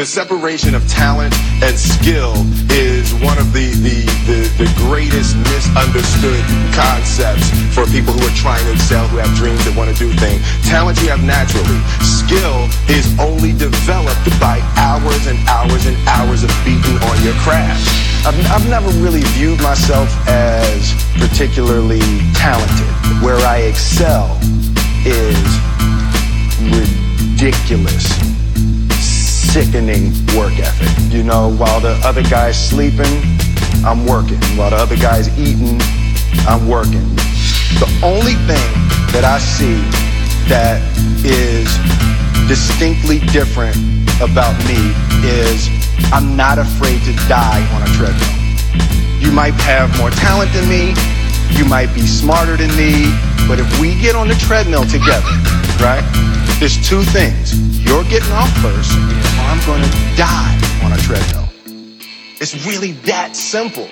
the separation of talent and skill is one of the, the, the, the greatest misunderstood concepts for people who are trying to excel, who have dreams and want to do things. Talent you have naturally. Skill is only developed by hours and hours and hours of beating on your craft. I've, I've never really viewed myself as particularly talented. Where I excel is ridiculous, sickening work ethic. You know, while the other guy's sleeping, I'm working. While the other guy's eating, I'm working. The only thing that I see that is distinctly different about me is I'm not afraid to die on a treadmill. You might have more talent than me, you might be smarter than me, but if we get on the treadmill together, right? There's two things. You're getting off first, or I'm gonna die on a treadmill. It's really that simple.